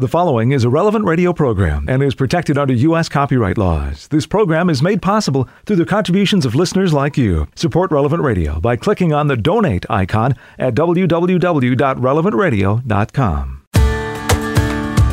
The following is a relevant radio program and is protected under U.S. copyright laws. This program is made possible through the contributions of listeners like you. Support Relevant Radio by clicking on the donate icon at www.relevantradio.com.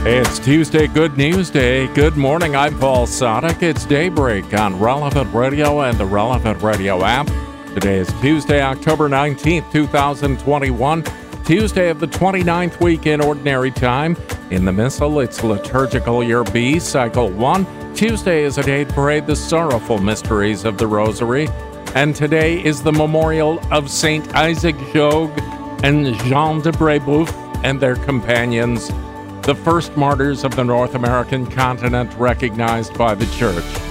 It's Tuesday, Good News Day. Good morning. I'm Paul Sadek. It's daybreak on Relevant Radio and the Relevant Radio app. Today is Tuesday, October 19th, 2021. Tuesday of the 29th week in Ordinary Time. In the Missal, it's Liturgical Year B, Cycle 1. Tuesday is a day to parade the sorrowful mysteries of the Rosary. And today is the memorial of Saint Isaac Jogues and Jean de Brebeuf and their companions, the first martyrs of the North American continent recognized by the Church.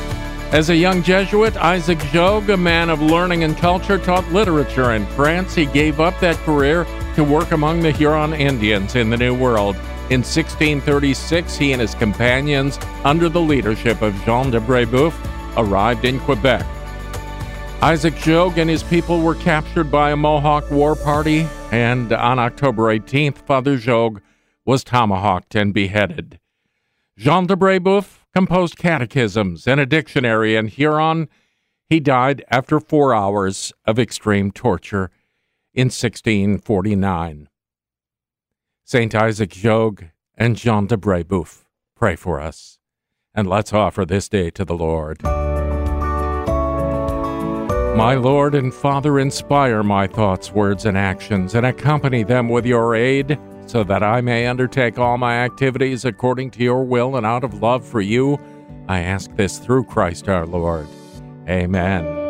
As a young Jesuit, Isaac Jogues, a man of learning and culture, taught literature in France. He gave up that career to work among the Huron Indians in the New World. In 1636, he and his companions, under the leadership of Jean de Brebeuf, arrived in Quebec. Isaac Jogues and his people were captured by a Mohawk war party, and on October 18th, Father Jogues was tomahawked and beheaded. Jean de Brebeuf composed catechisms and a dictionary in Huron. He died after four hours of extreme torture in 1649. St. Isaac Jogues and Jean de Brebeuf, pray for us, and let's offer this day to the Lord. My Lord and Father, inspire my thoughts, words, and actions, and accompany them with your aid, so that I may undertake all my activities according to your will and out of love for you. I ask this through Christ our Lord. Amen.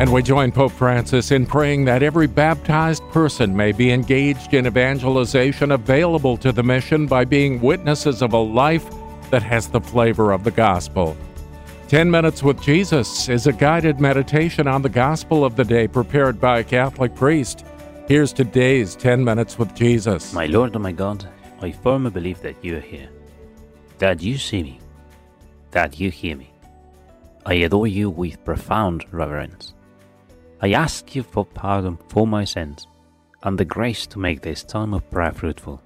And we join Pope Francis in praying that every baptized person may be engaged in evangelization available to the mission by being witnesses of a life that has the flavor of the gospel. 10 Minutes with Jesus is a guided meditation on the gospel of the day prepared by a Catholic priest. Here's today's 10 Minutes with Jesus. My Lord and my God, I firmly believe that you are here, that you see me, that you hear me. I adore you with profound reverence. I ask you for pardon for my sins and the grace to make this time of prayer fruitful.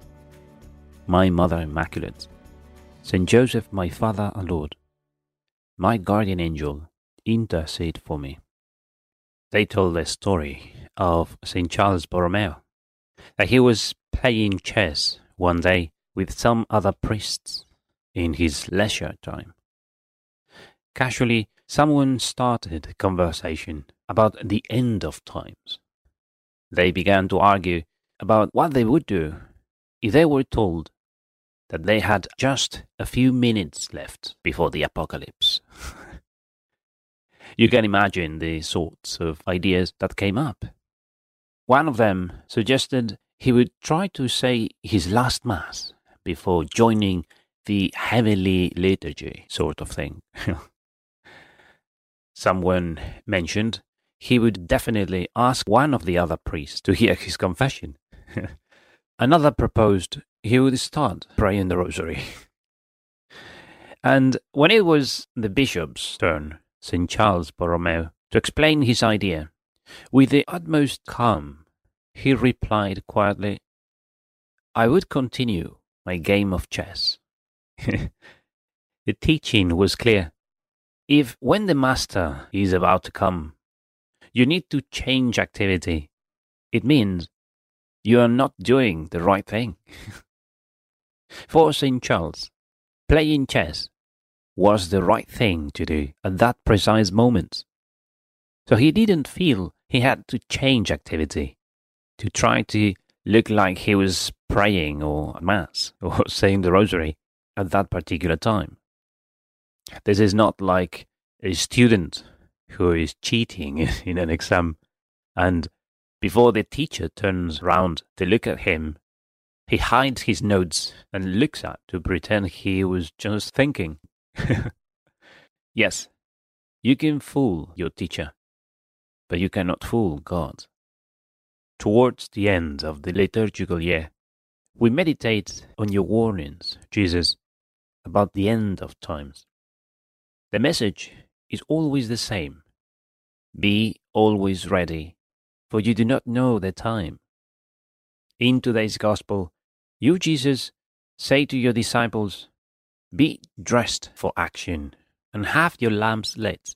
My Mother Immaculate, Saint Joseph, my Father and Lord, my guardian angel, intercede for me. They told the story of Saint Charles Borromeo, that he was playing chess one day with some other priests in his leisure time. Casually, someone started a conversation about the end of times. They began to argue about what they would do if they were told that they had just a few minutes left before the apocalypse. you can imagine the sorts of ideas that came up. One of them suggested he would try to say his last Mass before joining the heavenly liturgy sort of thing. Someone mentioned he would definitely ask one of the other priests to hear his confession. Another proposed he would start praying the rosary. and when it was the bishop's turn, St. Charles Borromeo, to explain his idea, with the utmost calm, he replied quietly, I would continue my game of chess. the teaching was clear. If when the master is about to come, you need to change activity. It means you are not doing the right thing. For St. Charles, playing chess was the right thing to do at that precise moment. So he didn't feel he had to change activity to try to look like he was praying or mass or saying the rosary at that particular time. This is not like a student who is cheating in an exam. And before the teacher turns round to look at him, he hides his notes and looks up to pretend he was just thinking. yes, you can fool your teacher, but you cannot fool God. Towards the end of the liturgical year, we meditate on your warnings, Jesus, about the end of times. The message is always the same. Be always ready, for you do not know the time. In today's Gospel, you, Jesus, Say to your disciples, Be dressed for action, and have your lamps lit.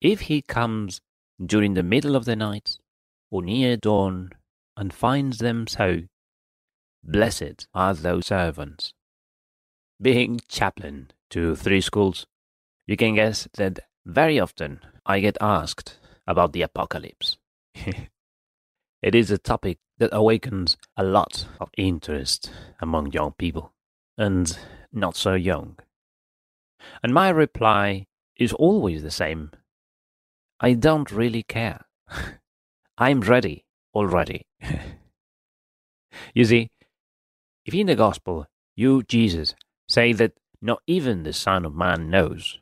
If he comes during the middle of the night or near dawn and finds them so, blessed are those servants. Being chaplain to three schools, you can guess that very often I get asked about the apocalypse. it is a topic that awakens a lot of interest among young people, and not so young. And my reply is always the same I don't really care. I'm ready already. you see, if in the gospel you, Jesus, say that not even the Son of Man knows,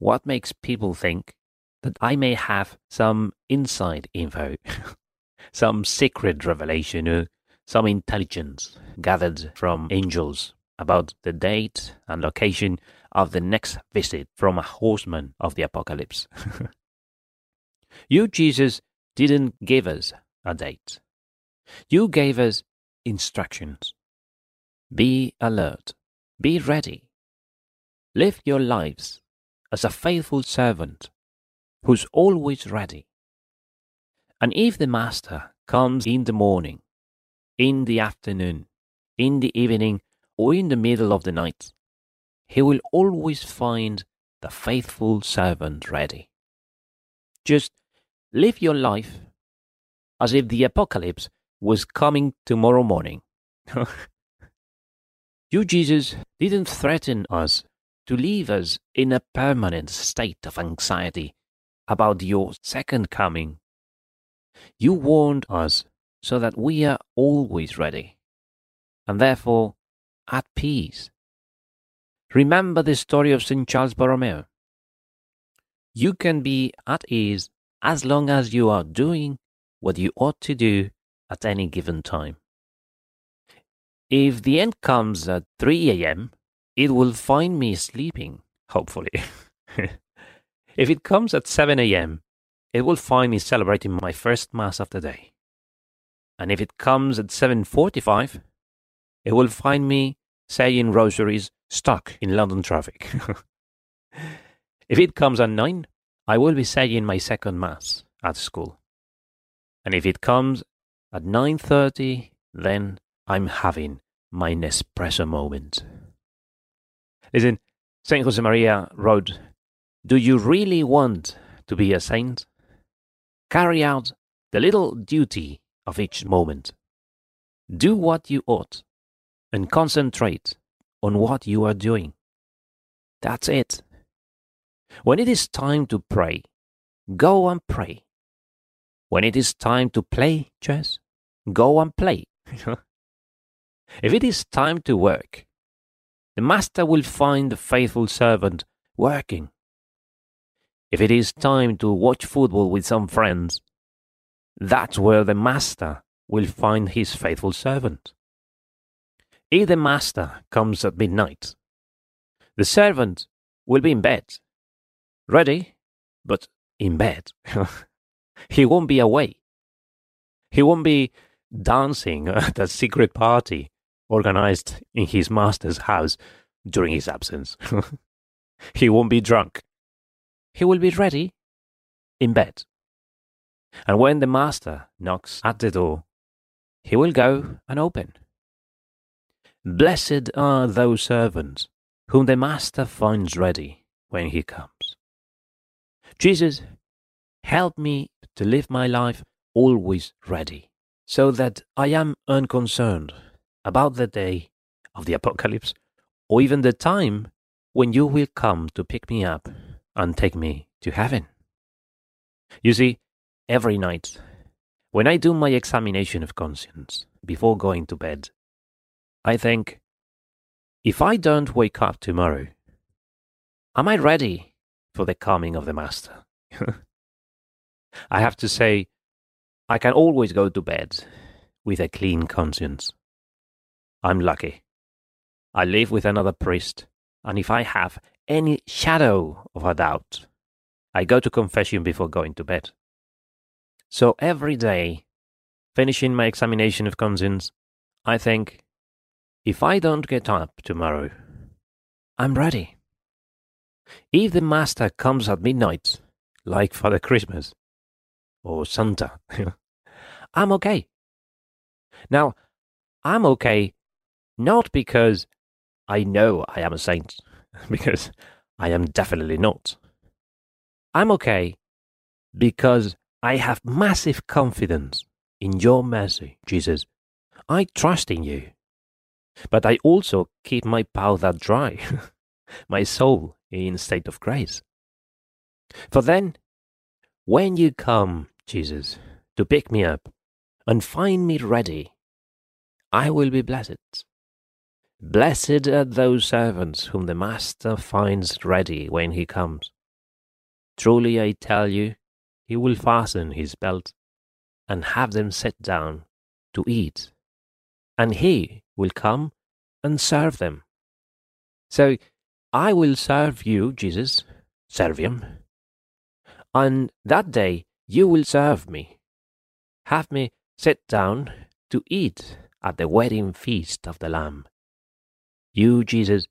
what makes people think that I may have some inside info, some secret revelation, or some intelligence gathered from angels about the date and location of the next visit from a horseman of the apocalypse? You, Jesus, didn't give us a date. You gave us instructions. Be alert. Be ready. Live your lives as a faithful servant who's always ready. And if the Master comes in the morning, in the afternoon, in the evening, or in the middle of the night, he will always find the faithful servant ready. Just Live your life as if the apocalypse was coming tomorrow morning. you, Jesus, didn't threaten us to leave us in a permanent state of anxiety about your second coming. You warned us so that we are always ready, and therefore at peace. Remember the story of St. Charles Borromeo. You can be at ease as long as you are doing what you ought to do at any given time. If the end comes at 3 a.m., it will find me sleeping, hopefully. if it comes at 7 a.m., it will find me celebrating my first mass of the day. And if it comes at 7:45, it will find me saying rosaries stuck in London traffic. if it comes at 9, I will be saying my second mass at school. And if it comes at 9:30, then I'm having my Nespresso moment. Listen, Saint Josemaria wrote, "Do you really want to be a saint? Carry out the little duty of each moment. Do what you ought and concentrate on what you are doing. That's it. When it is time to pray, go and pray. When it is time to play chess, go and play. if it is time to work, the master will find the faithful servant working. If it is time to watch football with some friends, that's where the master will find his faithful servant. If the master comes at midnight, the servant will be in bed ready, but in bed. he won't be away. He won't be dancing at a secret party organized in his master's house during his absence. he won't be drunk. He will be ready in bed. And when the master knocks at the door, he will go and open. Blessed are those servants whom the master finds ready when he comes. Jesus, help me to live my life always ready, so that I am unconcerned about the day of the apocalypse or even the time when you will come to pick me up and take me to heaven. You see, every night, when I do my examination of conscience before going to bed, I think, If I don't wake up tomorrow, am I ready for the coming of the Master? I have to say, I can always go to bed with a clean conscience. I'm lucky. I live with another priest, and if I have any shadow of a doubt, I go to confession before going to bed. So every day, finishing my examination of conscience, I think, if I don't get up tomorrow, I'm ready. If the Master comes at midnight, like Father Christmas, or Santa, I'm okay. Now, I'm okay not because I know I am a saint, because I am definitely not. I'm okay because I have massive confidence in your mercy, Jesus. I trust in you. But I also keep my powder dry, my soul in state of grace. For then, when you come, Jesus, to pick me up and find me ready, I will be blessed. Blessed are those servants whom the Master finds ready when he comes. Truly I tell you, he will fasten his belt and have them sit down to eat, and he will come and serve them. So I will serve you, Jesus, serve him. On that day you will serve me. Have me sit down to eat at the wedding feast of the Lamb. You, Jesus,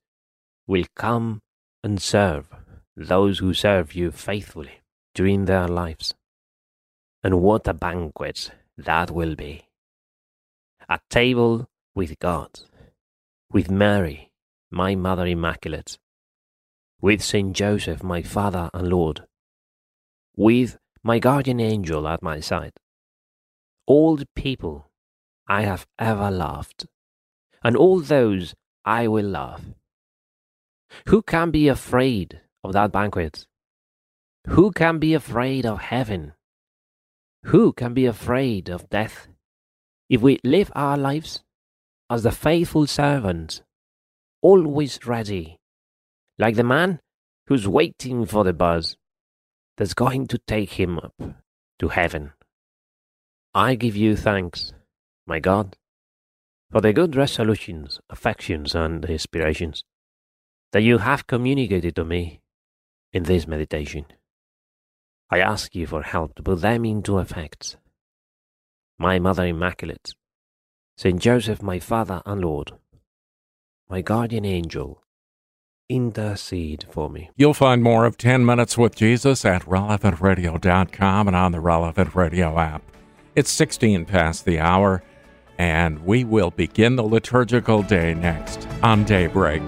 will come and serve those who serve you faithfully during their lives. And what a banquet that will be! At table with God, with Mary, my Mother Immaculate, with Saint Joseph, my Father and Lord, with my guardian angel at my side, all the people I have ever loved, and all those I will love. Who can be afraid of that banquet? Who can be afraid of heaven? Who can be afraid of death? If we live our lives as the faithful servant, always ready, like the man who's waiting for the bus that's going to take him up to heaven. I give you thanks, my God, for the good resolutions, affections, and inspirations that you have communicated to me in this meditation. I ask you for help to put them into effect. My Mother Immaculate, Saint Joseph, my Father and Lord, my guardian angel, intercede for me. You'll find more of 10 Minutes with Jesus at relevantradio.com and on the Relevant Radio app. It's 16 past the hour, and we will begin the liturgical day next on Daybreak.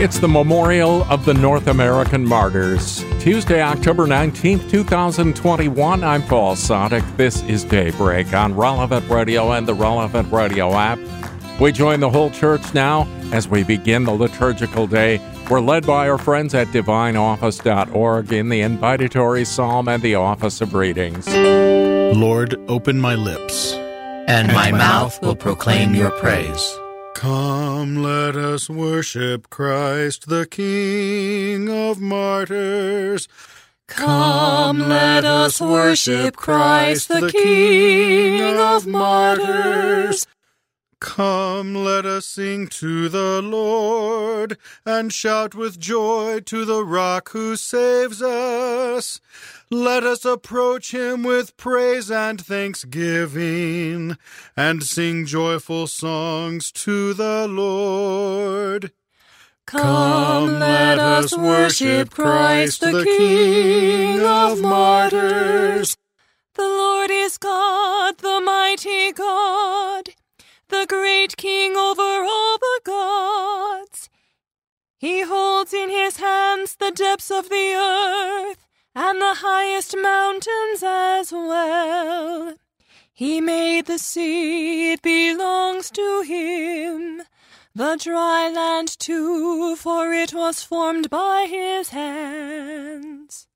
It's the memorial of the North American martyrs. Tuesday, October 19th, 2021. I'm Paul Sadek. This is Daybreak on Relevant Radio and the Relevant Radio app. We join the whole church now as we begin the liturgical day. We're led by our friends at divineoffice.org in the invitatory psalm and the office of readings. Lord, open my lips, and my mouth will proclaim your praise. Come, let us worship Christ, the King of martyrs. Come, let us worship Christ, the King of martyrs. Come, let us sing to the Lord, and shout with joy to the rock who saves us. Let us approach him with praise and thanksgiving, and sing joyful songs to the Lord. Come, let us worship Christ, the King of martyrs. The Lord is God, the mighty God the great king over all the gods. He holds in his hands the depths of the earth and the highest mountains as well. He made the sea, it belongs to him. The dry land too, for it was formed by his hands.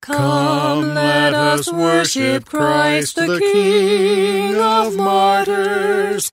Come, let us worship Christ, the King of martyrs.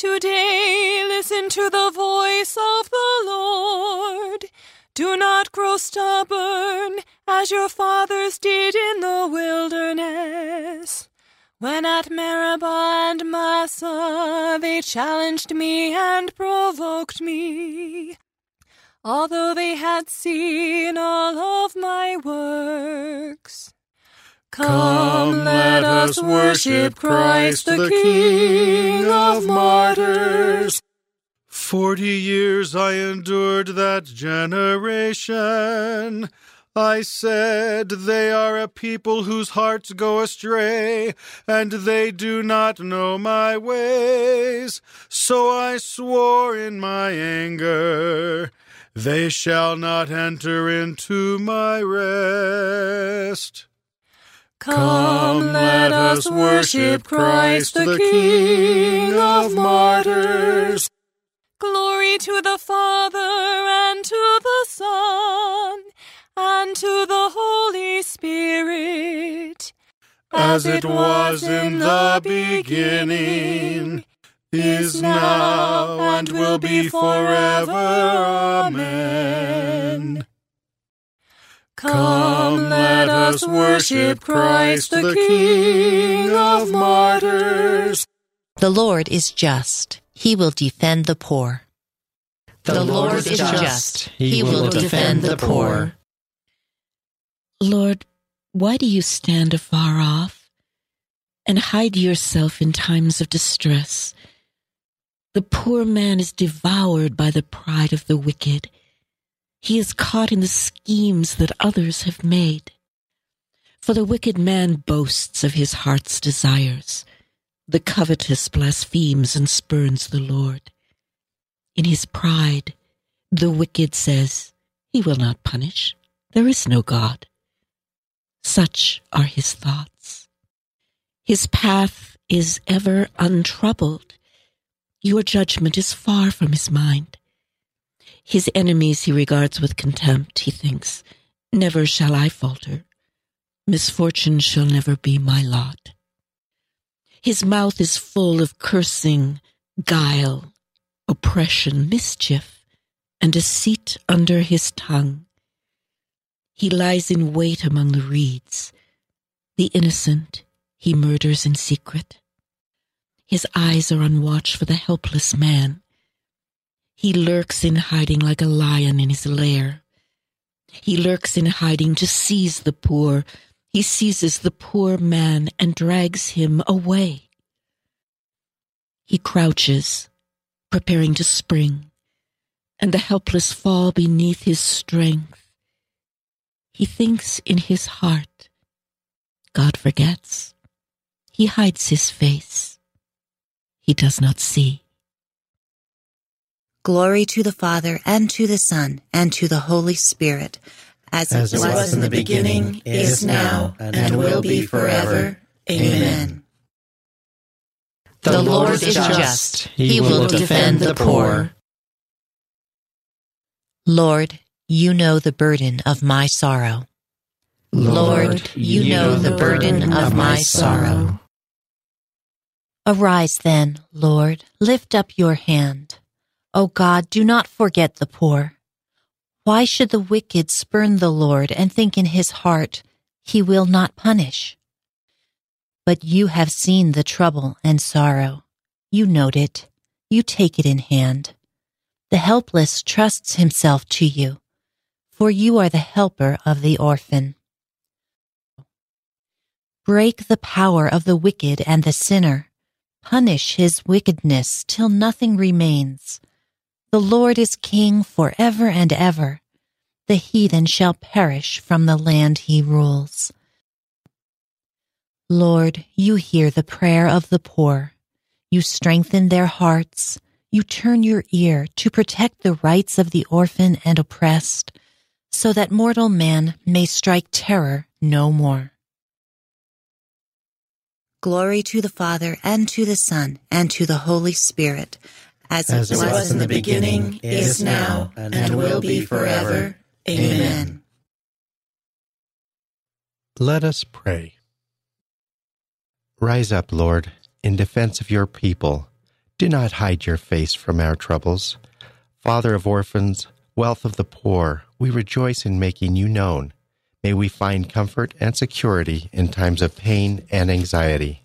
Today listen to the voice of the Lord. Do not grow stubborn as your fathers did in the wilderness. When at Meribah and Massah they challenged me and provoked me, although they had seen all of my works. Come, let us worship Christ, the King of martyrs. Forty years I endured that generation. I said, They are a people whose hearts go astray, and they do not know my ways. So I swore in my anger, They shall not enter into my rest. Come, let us worship Christ, the King of martyrs. Glory to the Father, and to the Son, and to the Holy Spirit. As it was in the beginning, is now, and will be forever. Amen. Come, let us worship Christ, the King of martyrs. The Lord is just. He will defend the poor. The, Lord, is just. He will defend the poor. Lord, why do you stand afar off and hide yourself in times of distress? The poor man is devoured by the pride of the wicked. He is caught in the schemes that others have made. For the wicked man boasts of his heart's desires. The covetous blasphemes and spurns the Lord. In his pride, the wicked says, He will not punish. There is no God. Such are his thoughts. His path is ever untroubled. Your judgment is far from his mind. His enemies he regards with contempt. He thinks, Never shall I falter. Misfortune shall never be my lot. His mouth is full of cursing, guile, oppression, mischief, and deceit under his tongue. He lies in wait among the reeds. The innocent he murders in secret. His eyes are on watch for the helpless man. He lurks in hiding like a lion in his lair. He lurks in hiding to seize the poor. He seizes the poor man and drags him away. He crouches, preparing to spring, and the helpless fall beneath his strength. He thinks in his heart, God forgets. He hides his face. He does not see. Glory to the Father, and to the Son, and to the Holy Spirit, as, As it it was in the beginning, is now, and will be forever. Amen. The Lord is just. He will defend the poor. Lord, you know the burden of my sorrow. Lord, you know the burden of my sorrow. Arise then, Lord, lift up your hand. O God, do not forget the poor. Why should the wicked spurn the Lord and think in his heart, he will not punish? But you have seen the trouble and sorrow. You note it. You take it in hand. The helpless trusts himself to you, for you are the helper of the orphan. Break the power of the wicked and the sinner. Punish his wickedness till nothing remains. The Lord is king forever and ever. The heathen shall perish from the land he rules. Lord, you hear the prayer of the poor. You strengthen their hearts. you turn your ear to protect the rights of the orphan and oppressed, so that mortal man may strike terror no more. Glory to the Father, and to the Son, and to the Holy Spirit, as, as it was, was in the beginning, is now, and, and will be forever. Amen. Let us pray. Rise up, Lord, in defense of your people. Do not hide your face from our troubles. Father of orphans, wealth of the poor, we rejoice in making you known. May we find comfort and security in times of pain and anxiety.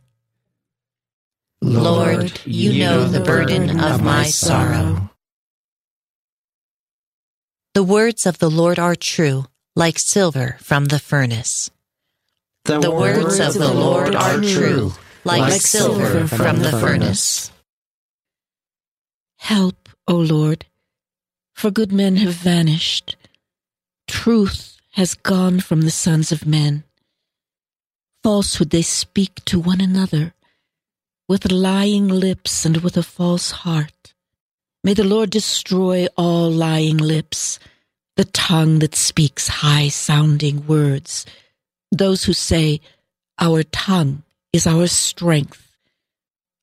Lord, you know the burden of my sorrow. The words of the Lord are true, like silver from the furnace. The, the words of the Lord are true, like silver from the furnace. Help, O Lord, for good men have vanished. Truth has gone from the sons of men. Falsehood they speak to one another, with lying lips and with a false heart. May the Lord destroy all lying lips, the tongue that speaks high sounding words, those who say, Our tongue is our strength.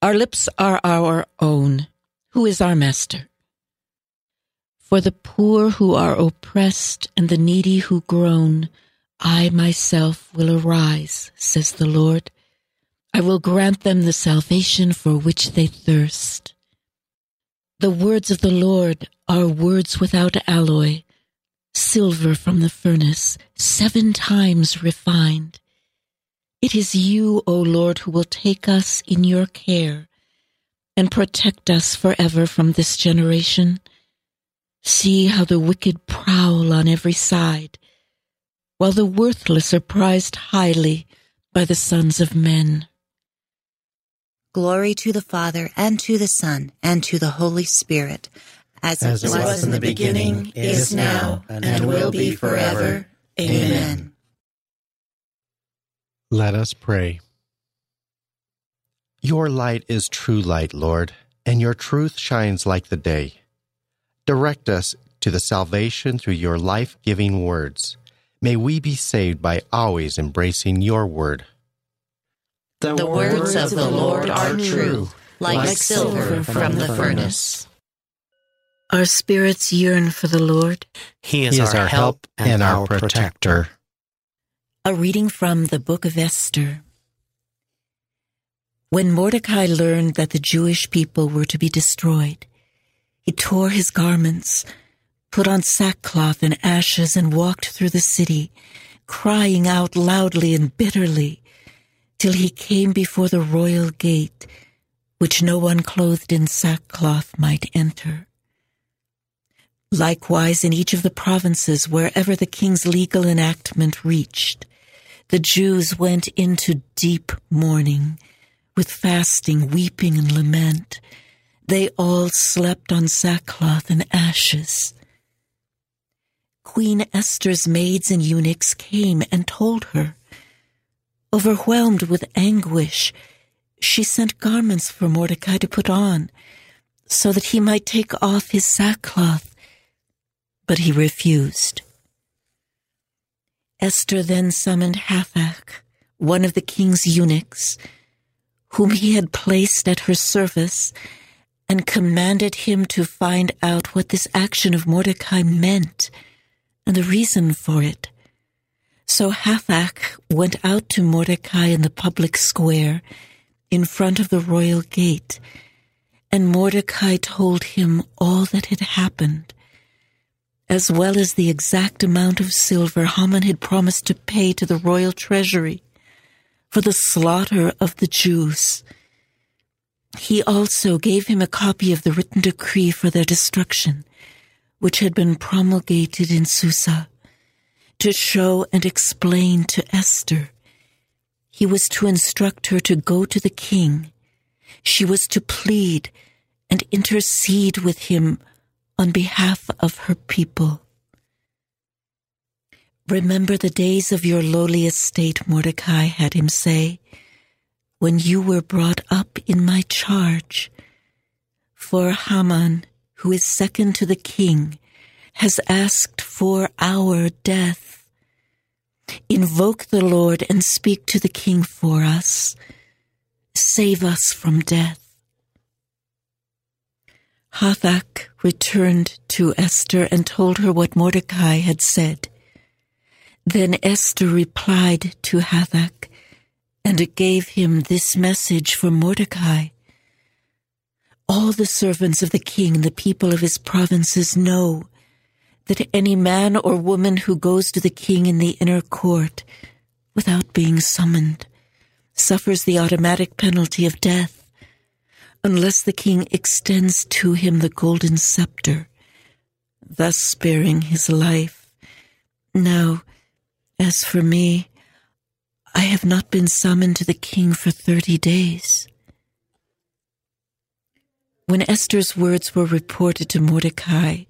Our lips are our own. Who is our master? For the poor who are oppressed and the needy who groan, I myself will arise, says the Lord. I will grant them the salvation for which they thirst. The words of the Lord are words without alloy, silver from the furnace, seven times refined. It is you, O Lord, who will take us in your care and protect us forever from this generation. See how the wicked prowl on every side, while the worthless are prized highly by the sons of men. Glory to the Father, and to the Son, and to the Holy Spirit, as, as it was, was in the beginning, is now, and, and will be forever. Amen. Let us pray. Your light is true light, Lord, and your truth shines like the day. Direct us to the salvation through your life giving words. May we be saved by always embracing your word. The, the words of the Lord are true, like, like silver from the furnace. Our spirits yearn for the Lord. He is, he is our, our, help and, and our protector. A reading from the book of Esther. When Mordecai learned that the Jewish people were to be destroyed, he tore his garments, put on sackcloth and ashes, and walked through the city, crying out loudly and bitterly, till he came before the royal gate, which no one clothed in sackcloth might enter. Likewise, in each of the provinces, wherever the king's legal enactment reached, the Jews went into deep mourning, with fasting, weeping, and lament they all slept on sackcloth and ashes. Queen Esther's maids and eunuchs came and told her. Overwhelmed with anguish, she sent garments for Mordecai to put on, so that he might take off his sackcloth. But he refused. Esther then summoned Hathach, one of the king's eunuchs, whom he had placed at her service and commanded him to find out what this action of Mordecai meant and the reason for it. So Hathach went out to Mordecai in the public square in front of the royal gate, and Mordecai told him all that had happened, as well as the exact amount of silver Haman had promised to pay to the royal treasury for the slaughter of the Jews. He also gave him a copy of the written decree for their destruction, which had been promulgated in Susa, to show and explain to Esther. He was to instruct her to go to the king. She was to plead and intercede with him on behalf of her people. Remember the days of your lowly estate, Mordecai had him say when you were brought up in my charge. For Haman, who is second to the king, has asked for our death. Invoke the Lord and speak to the king for us. Save us from death. Hathach returned to Esther and told her what Mordecai had said. Then Esther replied to Hathach and gave him this message from Mordecai. All the servants of the king, and the people of his provinces, know that any man or woman who goes to the king in the inner court without being summoned suffers the automatic penalty of death unless the king extends to him the golden scepter, thus sparing his life. Now, as for me, I have not been summoned to the king for thirty days. When Esther's words were reported to Mordecai,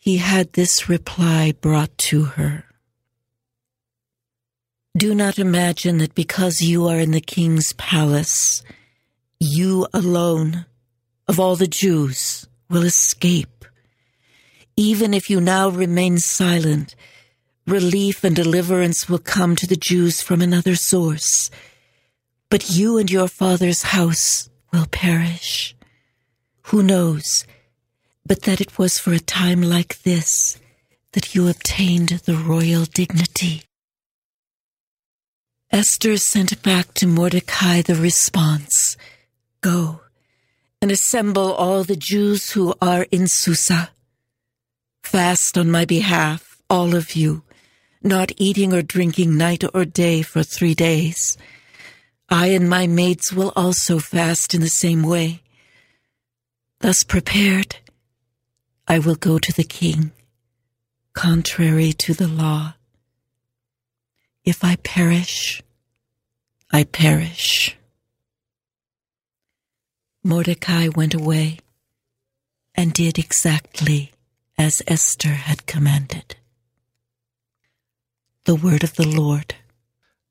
he had this reply brought to her. Do not imagine that because you are in the king's palace, you alone of all the Jews will escape. Even if you now remain silent, relief and deliverance will come to the Jews from another source. But you and your father's house will perish. Who knows but that it was for a time like this that you obtained the royal dignity? Esther sent back to Mordecai the response Go and assemble all the Jews who are in Susa. Fast on my behalf, all of you, not eating or drinking night or day for three days. I and my maids will also fast in the same way. Thus prepared, I will go to the king, contrary to the law. If I perish, I perish. Mordecai went away and did exactly as Esther had commanded. The word of the Lord.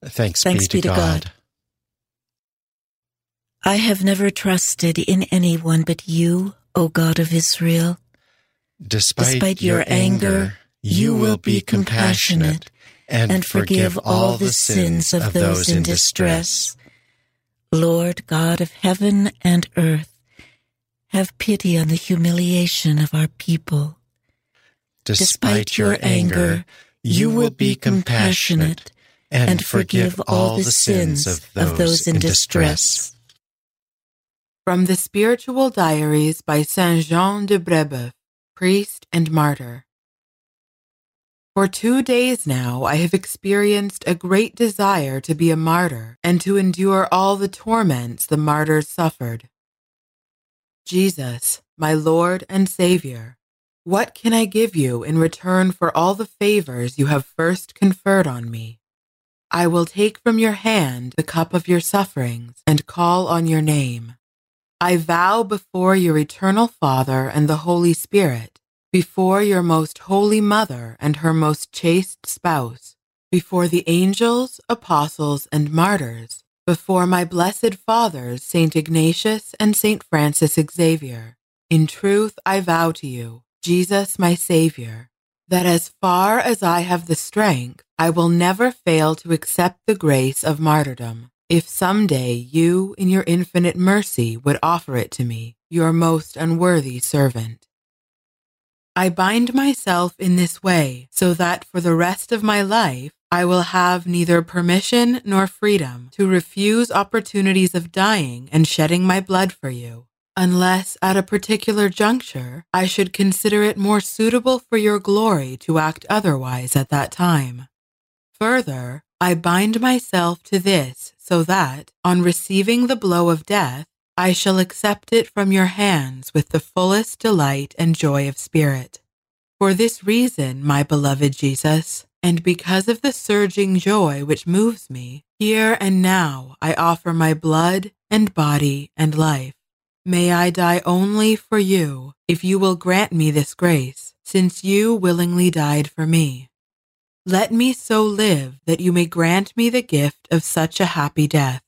Thanks, Thanks be, to, God. God. I have never trusted in anyone but you, O God of Israel. Despite, Despite your anger, you will be compassionate and forgive all the sins of those in distress. Lord God of heaven and earth, have pity on the humiliation of our people. Despite your anger, you will be compassionate and forgive all the sins of those in distress. From the Spiritual Diaries by Saint Jean de Brebeuf, priest and martyr. For two days now I have experienced a great desire to be a martyr and to endure all the torments the martyrs suffered. Jesus, my Lord and Savior, what can I give you in return for all the favors you have first conferred on me? I will take from your hand the cup of your sufferings and call on your name. I vow before your eternal Father and the Holy Spirit, before your most holy Mother and her most chaste spouse, before the angels, apostles, and martyrs, before my blessed fathers, Saint Ignatius and Saint Francis Xavier. In truth, I vow to you, Jesus my Savior, that as far as I have the strength, I will never fail to accept the grace of martyrdom if some day you, in your infinite mercy, would offer it to me, your most unworthy servant. I bind myself in this way so that for the rest of my life I will have neither permission nor freedom to refuse opportunities of dying and shedding my blood for you, unless at a particular juncture I should consider it more suitable for your glory to act otherwise at that time. Further, I bind myself to this so that, on receiving the blow of death, I shall accept it from your hands with the fullest delight and joy of spirit. For this reason, my beloved Jesus, and because of the surging joy which moves me, here and now I offer my blood and body and life. May I die only for you, if you will grant me this grace, since you willingly died for me. Let me so live that you may grant me the gift of such a happy death.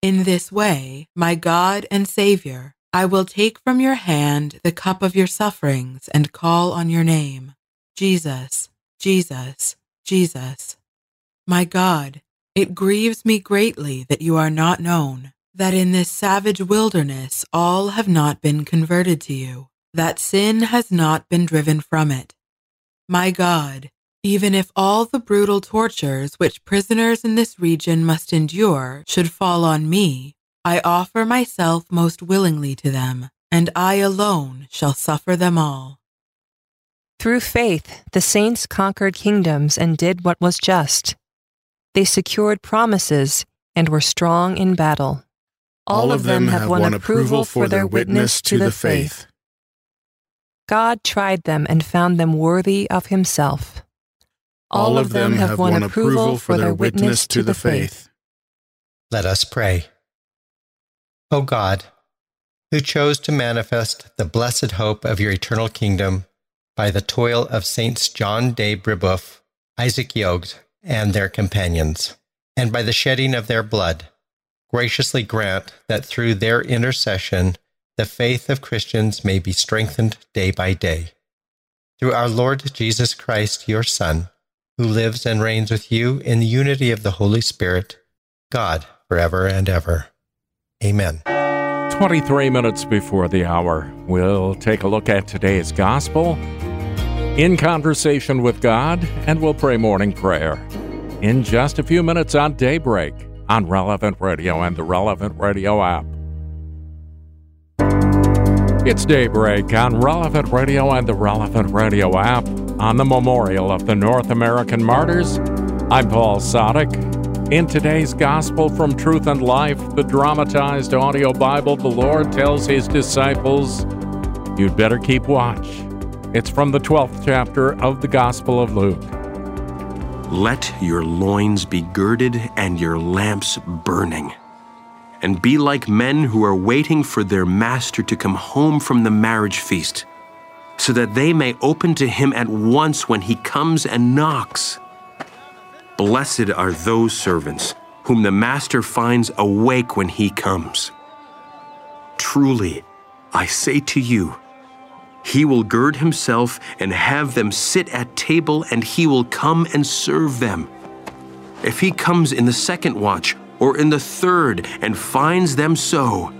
In this way, my God and Savior, I will take from your hand the cup of your sufferings and call on your name. Jesus, Jesus, Jesus. My God, it grieves me greatly that you are not known, that in this savage wilderness all have not been converted to you, that sin has not been driven from it. My God, even if all the brutal tortures which prisoners in this region must endure should fall on me, I offer myself most willingly to them, and I alone shall suffer them all. Through faith, the saints conquered kingdoms and did what was just. They secured promises and were strong in battle. All, of them have won approval for their witness to the faith. God tried them and found them worthy of himself. All of them have won approval for their witness to the faith. Let us pray. O God, who chose to manifest the blessed hope of your eternal kingdom by the toil of Saints John de Brebeuf, Isaac Jogues, and their companions, and by the shedding of their blood, graciously grant that through their intercession the faith of Christians may be strengthened day by day. Through our Lord Jesus Christ, your Son, who lives and reigns with you in the unity of the Holy Spirit, God, forever and ever. Amen. 23 minutes before the hour, we'll take a look at today's gospel in conversation with God, and we'll pray morning prayer in just a few minutes on Daybreak on Relevant Radio and the Relevant Radio app. It's Daybreak on Relevant Radio and the Relevant Radio app on the memorial of the North American martyrs. I'm Paul Sadek. In today's Gospel from Truth and Life, the dramatized audio Bible, the Lord tells his disciples, You'd better keep watch. It's from the 12th chapter of the Gospel of Luke. Let your loins be girded and your lamps burning. And be like men who are waiting for their master to come home from the marriage feast, so that they may open to him at once when he comes and knocks. Blessed are those servants whom the master finds awake when he comes. Truly, I say to you, he will gird himself and have them sit at table, and he will come and serve them. If he comes in the second watch or in the third and finds them so,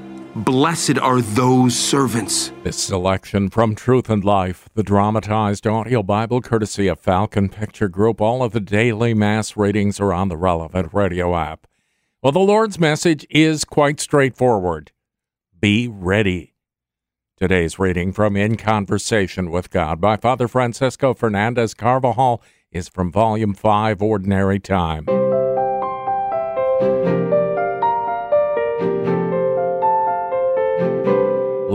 Blessed are those servants. This selection from Truth and Life, the dramatized audio Bible courtesy of Falcon Picture Group. All of the daily mass readings are on the relevant radio app. Well, the Lord's message is quite straightforward Be ready. Today's reading from In Conversation with God by Father Francisco Fernandez Carvajal is from Volume 5, Ordinary Time.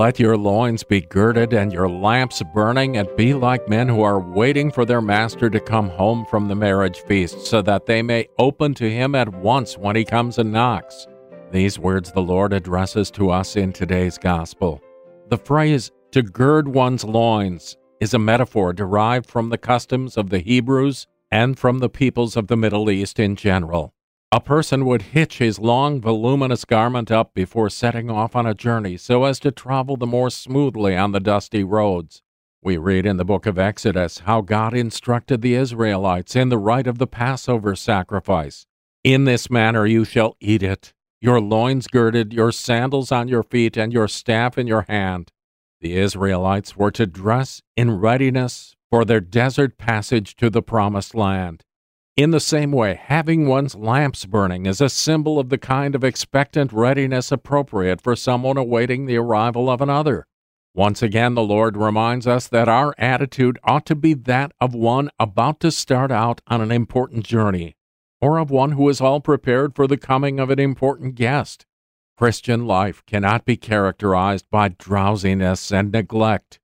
Let your loins be girded and your lamps burning, and be like men who are waiting for their master to come home from the marriage feast, so that they may open to him at once when he comes and knocks. These words the Lord addresses to us in today's gospel. The phrase, to gird one's loins, is a metaphor derived from the customs of the Hebrews and from the peoples of the Middle East in general. A person would hitch his long, voluminous garment up before setting off on a journey so as to travel the more smoothly on the dusty roads. We read in the book of Exodus how God instructed the Israelites in the rite of the Passover sacrifice. In this manner you shall eat it, your loins girded, your sandals on your feet, and your staff in your hand. The Israelites were to dress in readiness for their desert passage to the promised land. In the same way, having one's lamps burning is a symbol of the kind of expectant readiness appropriate for someone awaiting the arrival of another. Once again, the Lord reminds us that our attitude ought to be that of one about to start out on an important journey, or of one who is all prepared for the coming of an important guest. Christian life cannot be characterized by drowsiness and neglect.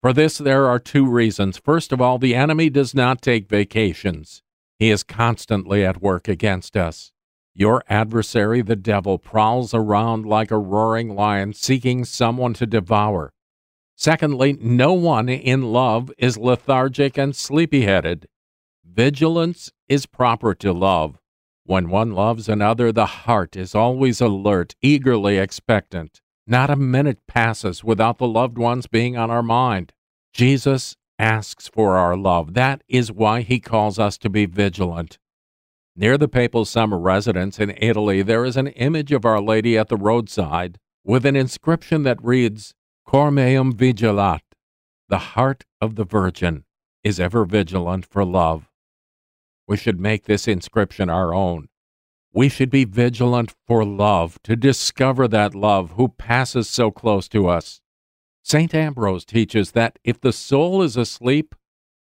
For this, there are two reasons. First of all, the enemy does not take vacations. He is constantly at work against us. Your adversary, the devil, prowls around like a roaring lion seeking someone to devour. Secondly, no one in love is lethargic and sleepy headed. Vigilance is proper to love. When one loves another, the heart is always alert, eagerly expectant. Not a minute passes without the loved ones being on our mind. Jesus asks for our love. That is why he calls us to be vigilant. Near the papal summer residence in Italy, there is an image of Our Lady at the roadside with an inscription that reads, Cor meum vigilat. The heart of the Virgin is ever vigilant for love. We should make this inscription our own. We should be vigilant for love, to discover that love who passes so close to us. St. Ambrose teaches that if the soul is asleep,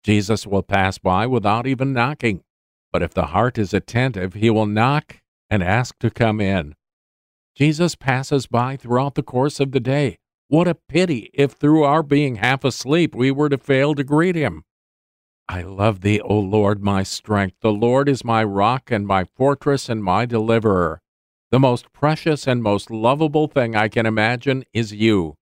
Jesus will pass by without even knocking. But if the heart is attentive, he will knock and ask to come in. Jesus passes by throughout the course of the day. What a pity if through our being half asleep we were to fail to greet him. I love thee, O Lord, my strength. The Lord is my rock and my fortress and my deliverer. The most precious and most lovable thing I can imagine is you.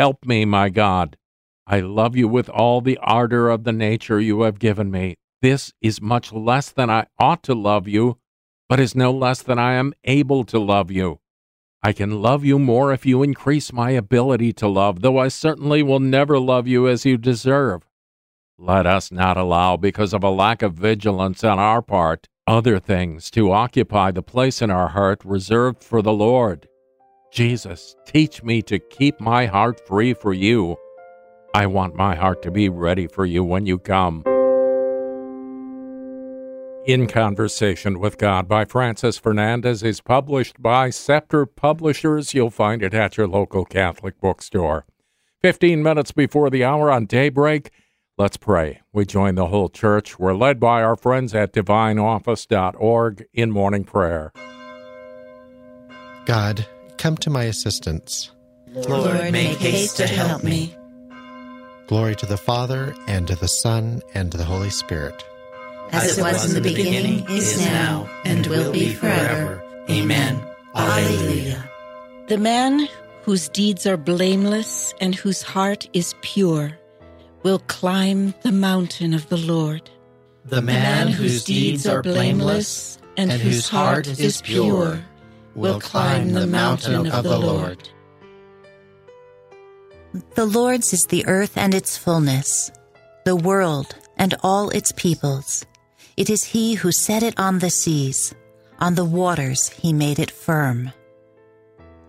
Help me, my God. I love you with all the ardor of the nature you have given me. This is much less than I ought to love you, but is no less than I am able to love you. I can love you more if you increase my ability to love, though I certainly will never love you as you deserve. Let us not allow, because of a lack of vigilance on our part, other things to occupy the place in our heart reserved for the Lord. Jesus, teach me to keep my heart free for you. I want my heart to be ready for you when you come. In Conversation with God by Francis Fernandez is published by Scepter Publishers. You'll find it at your local Catholic bookstore. 15 minutes before the hour on daybreak, Let's pray. We join the whole church. We're led by our friends at divineoffice.org in morning prayer. God, come to my assistance. Lord, make haste to help me. Glory to the Father, and to the Son, and to the Holy Spirit. As it was in the beginning, is now, and will be forever. Amen. Alleluia. The man whose deeds are blameless and whose heart is pure will climb the mountain of the Lord. The man whose deeds are blameless and whose heart is pure will climb the mountain of the Lord. The Lord's is the earth and its fullness, the world and all its peoples. It is He who set it on the seas, on the waters He made it firm.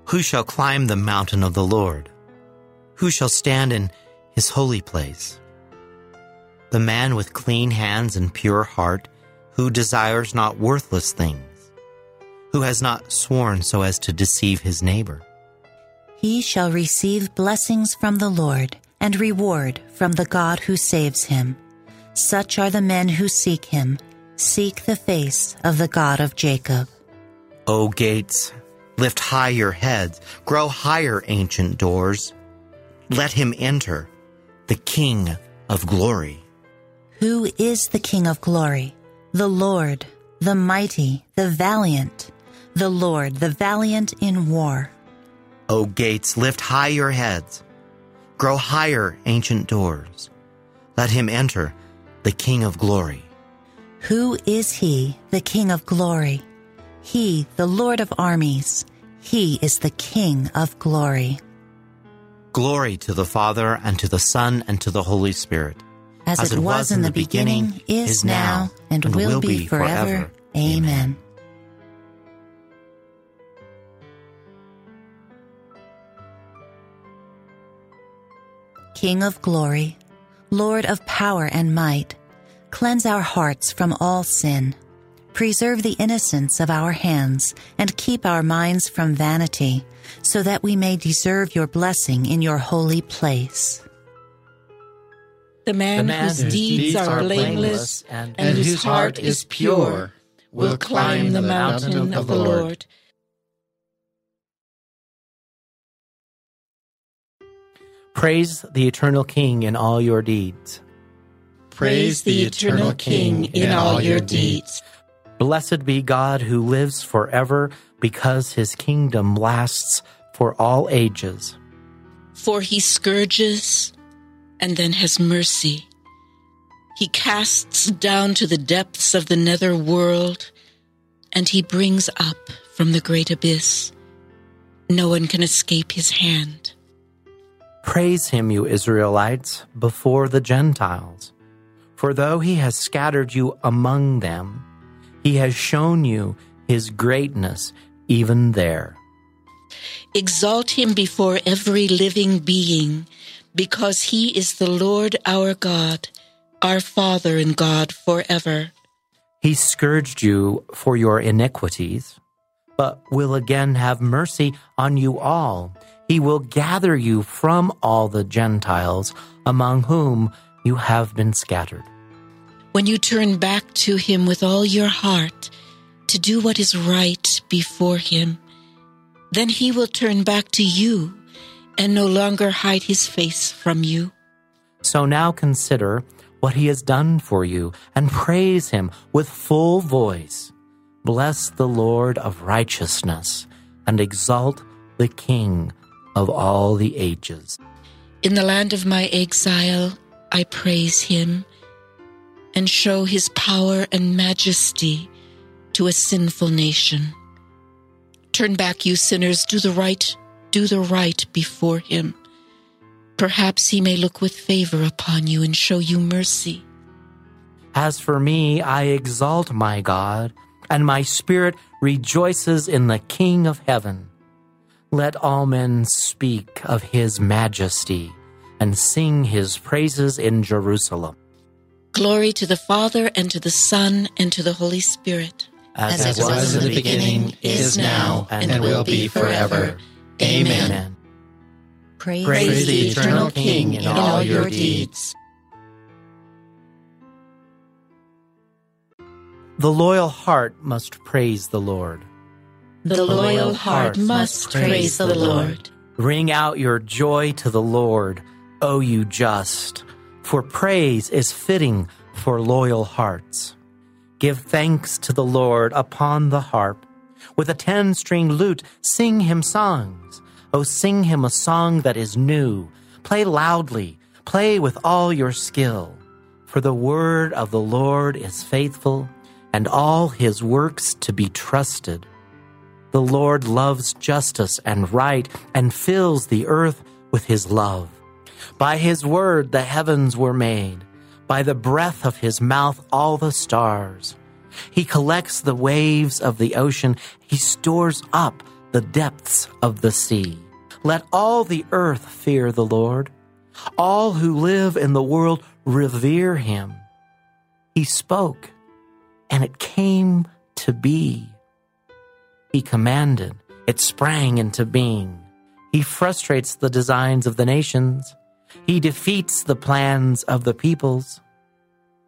Who shall climb the mountain of the Lord? Who shall stand in his holy place. The man with clean hands and pure heart, who desires not worthless things, who has not sworn so as to deceive his neighbor. He shall receive blessings from the Lord and reward from the God who saves him. Such are the men who seek him, seek the face of the God of Jacob. O gates, lift high your heads, grow higher, ancient doors. Let him enter the King of glory. Who is the King of glory? The Lord, the mighty, the valiant, the Lord, the valiant in war. O gates, lift high your heads. Grow higher, ancient doors. Let him enter, the King of glory. Who is he, the King of glory? He, the Lord of armies. He is the King of glory. Glory to the Father, and to the Son, and to the Holy Spirit. As, As it, was, was in the beginning, beginning is now, and, and will, will be forever. forever. Amen. King of glory, Lord of power and might, cleanse our hearts from all sin. Preserve the innocence of our hands and keep our minds from vanity so that we may deserve your blessing in your holy place. The man, the man whose, whose deeds, are blameless and, and whose heart is pure will climb the mountain of the Lord. Praise the eternal King in all your deeds. Praise the eternal King in all your deeds. Blessed be God who lives forever because his kingdom lasts for all ages. For he scourges and then has mercy. He casts down to the depths of the nether world and he brings up from the great abyss. No one can escape his hand. Praise him, you Israelites, before the Gentiles. For though he has scattered you among them, he has shown you his greatness even there. Exalt him before every living being, because he is the Lord our God, our Father and God forever. He scourged you for your iniquities, but will again have mercy on you all. He will gather you from all the Gentiles among whom you have been scattered. When you turn back to him with all your heart to do what is right before him, then he will turn back to you and no longer hide his face from you. So now consider what he has done for you and praise him with full voice. Bless the Lord of righteousness and exalt the King of all the ages. In the land of my exile, I praise him and show his power and majesty to a sinful nation. Turn back, you sinners, do the right, do the right before him. Perhaps he may look with favor upon you and show you mercy. As for me, I exalt my God, and my spirit rejoices in the King of heaven. Let all men speak of his majesty and sing his praises in Jerusalem. Glory to the Father, and to the Son, and to the Holy Spirit. As, As it was in the beginning, is now, and, and will be forever. Amen. Amen. Praise, Praise the eternal King in all your deeds. The loyal heart must praise the Lord. The loyal heart must praise the Lord. Ring out your joy to the Lord, O you just, for praise is fitting for loyal hearts. Give thanks to the Lord upon the harp. With a ten string lute, sing him songs. Oh, sing him a song that is new. Play loudly, play with all your skill. For the word of the Lord is faithful, and all his works to be trusted. The Lord loves justice and right, and fills the earth with his love. By his word the heavens were made, by the breath of his mouth all the stars. He collects the waves of the ocean, he stores up the depths of the sea. Let all the earth fear the Lord. All who live in the world revere him. He spoke, and it came to be. He commanded, it sprang into being. He frustrates the designs of the nations. He defeats the plans of the peoples.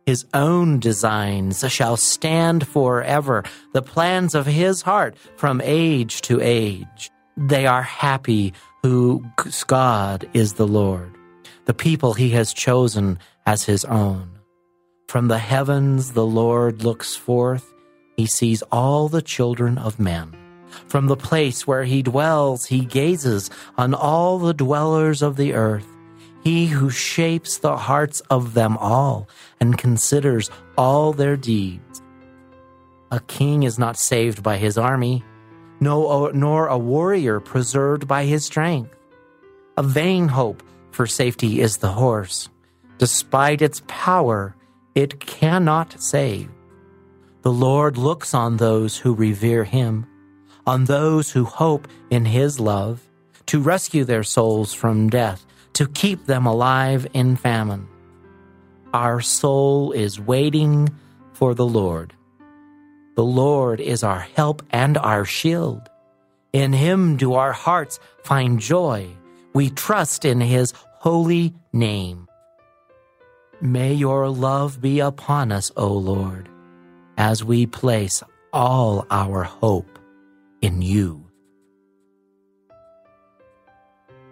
His own designs shall stand forever, the plans of his heart from age to age. They are happy whose God is the Lord, the people he has chosen as his own. From the heavens the Lord looks forth, he sees all the children of men. From the place where he dwells, he gazes on all the dwellers of the earth. He who shapes the hearts of them all and considers all their deeds. A king is not saved by his army, no, uh, nor a warrior preserved by his strength. A vain hope for safety is the horse. Despite its power, it cannot save. The Lord looks on those who revere him, on those who hope in his love, to rescue their souls from death, to keep them alive in famine. Our soul is waiting for the Lord. The Lord is our help and our shield. In him do our hearts find joy. We trust in his holy name. May your love be upon us, O Lord, as we place all our hope in you.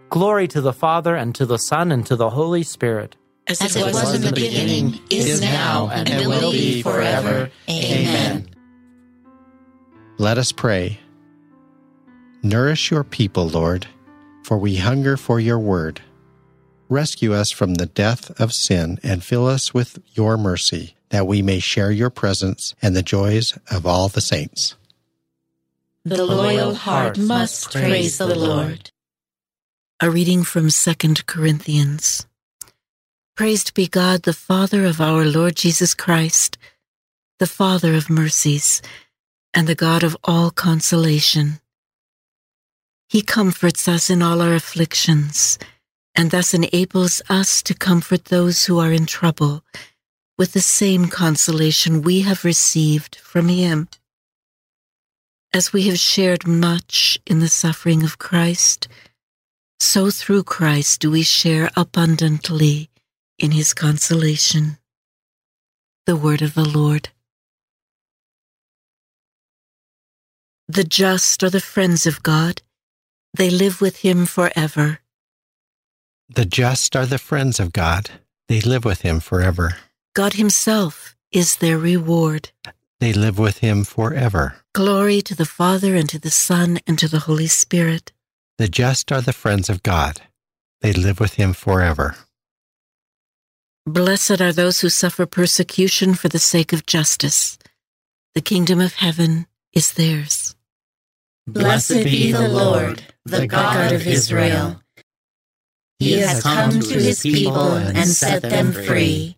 Glory to the Father, and to the Son, and to the Holy Spirit. As, As it was, was in the beginning, is now, and, and will be forever. Amen. Let us pray. Nourish your people, Lord, for we hunger for your word. Rescue us from the death of sin and fill us with your mercy, that we may share your presence and the joys of all the saints. The loyal heart must praise the Lord. A reading from 2 Corinthians. Praised be God, the Father of our Lord Jesus Christ, the Father of mercies, and the God of all consolation. He comforts us in all our afflictions, and thus enables us to comfort those who are in trouble with the same consolation we have received from Him. As we have shared much in the suffering of Christ, so through Christ do we share abundantly in His consolation. The Word of the Lord. The just are the friends of God. They live with him forever. The just are the friends of God. They live with him forever. God himself is their reward. They live with him forever. Glory to the Father, and to the Son, and to the Holy Spirit. The just are the friends of God. They live with him forever. Blessed are those who suffer persecution for the sake of justice. The kingdom of heaven is theirs. Blessed be the Lord, the God of Israel. He has come to his people and set them free.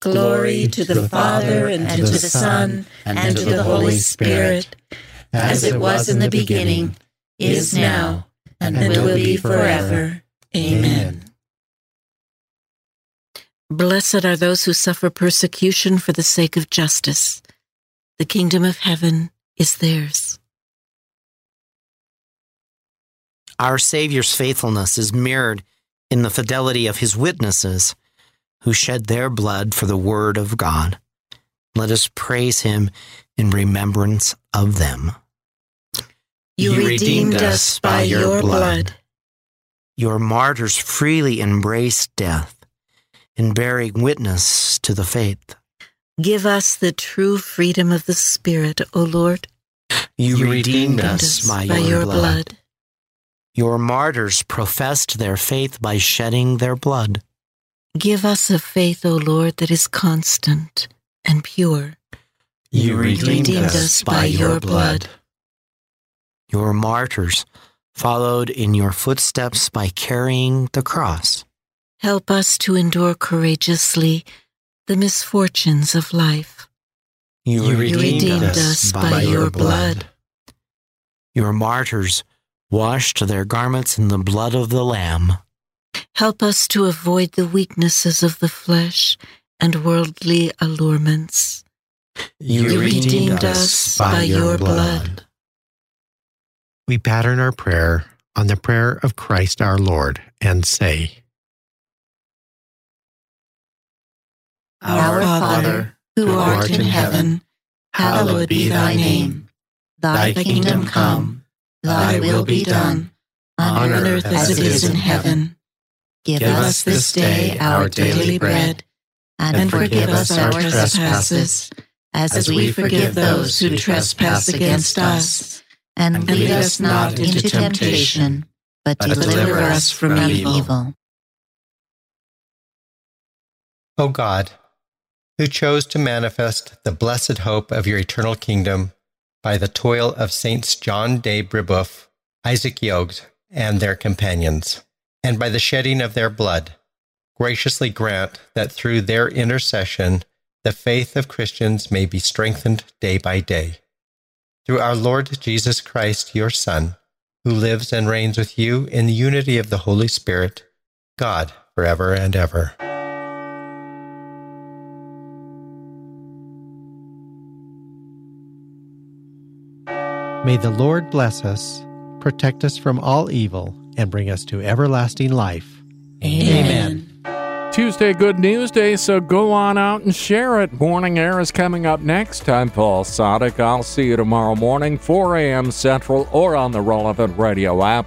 Glory to the Father, and to the Son, and to the Holy Spirit, as it was in the beginning, is now, and will be forever. Amen. Blessed are those who suffer persecution for the sake of justice the kingdom of heaven is theirs. Our Savior's faithfulness is mirrored in the fidelity of his witnesses who shed their blood for the word of God. Let us praise him in remembrance of them. You, you redeemed us by your blood. Your martyrs freely embraced death in bearing witness to the faith. Give us the true freedom of the Spirit, O Lord. You, you redeemed, redeemed us by, by your, blood. blood. Your martyrs professed their faith by shedding their blood. Give us a faith, O Lord, that is constant and pure. You redeemed, redeemed us by your blood. Your martyrs followed in your footsteps by carrying the cross. Help us to endure courageously the misfortunes of life. You, you redeemed, redeemed, us by, by your blood. Your martyrs washed their garments in the blood of the Lamb. Help us to avoid the weaknesses of the flesh and worldly allurements. You, you redeemed, redeemed us by your blood. We pattern our prayer on the prayer of Christ our Lord and say, Our Father, who art in heaven, hallowed be thy name. Thy kingdom come, thy will be done, on earth as it is in heaven. Give, us this day our daily bread, and, and forgive us our trespasses, as, we forgive those who trespass against us. And, lead us not into temptation, but deliver us from evil. O God, who chose to manifest the blessed hope of your eternal kingdom by the toil of Saints John de Brebeuf, Isaac Jogues, and their companions and by the shedding of their blood, graciously grant that through their intercession the faith of Christians may be strengthened day by day. Through our Lord Jesus Christ, your Son, who lives and reigns with you in the unity of the Holy Spirit, God, forever and ever. May the Lord bless us, protect us from all evil, and bring us to everlasting life. Amen. Tuesday Good News Day, so go on out and share it. Morning Air is coming up next. I'm Paul Sadek. I'll see you tomorrow morning, 4 a.m. Central, or on the relevant radio app.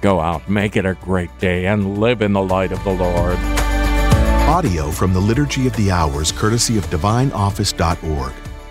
Go out, make it a great day, and live in the light of the Lord. Audio from the Liturgy of the Hours, courtesy of DivineOffice.org.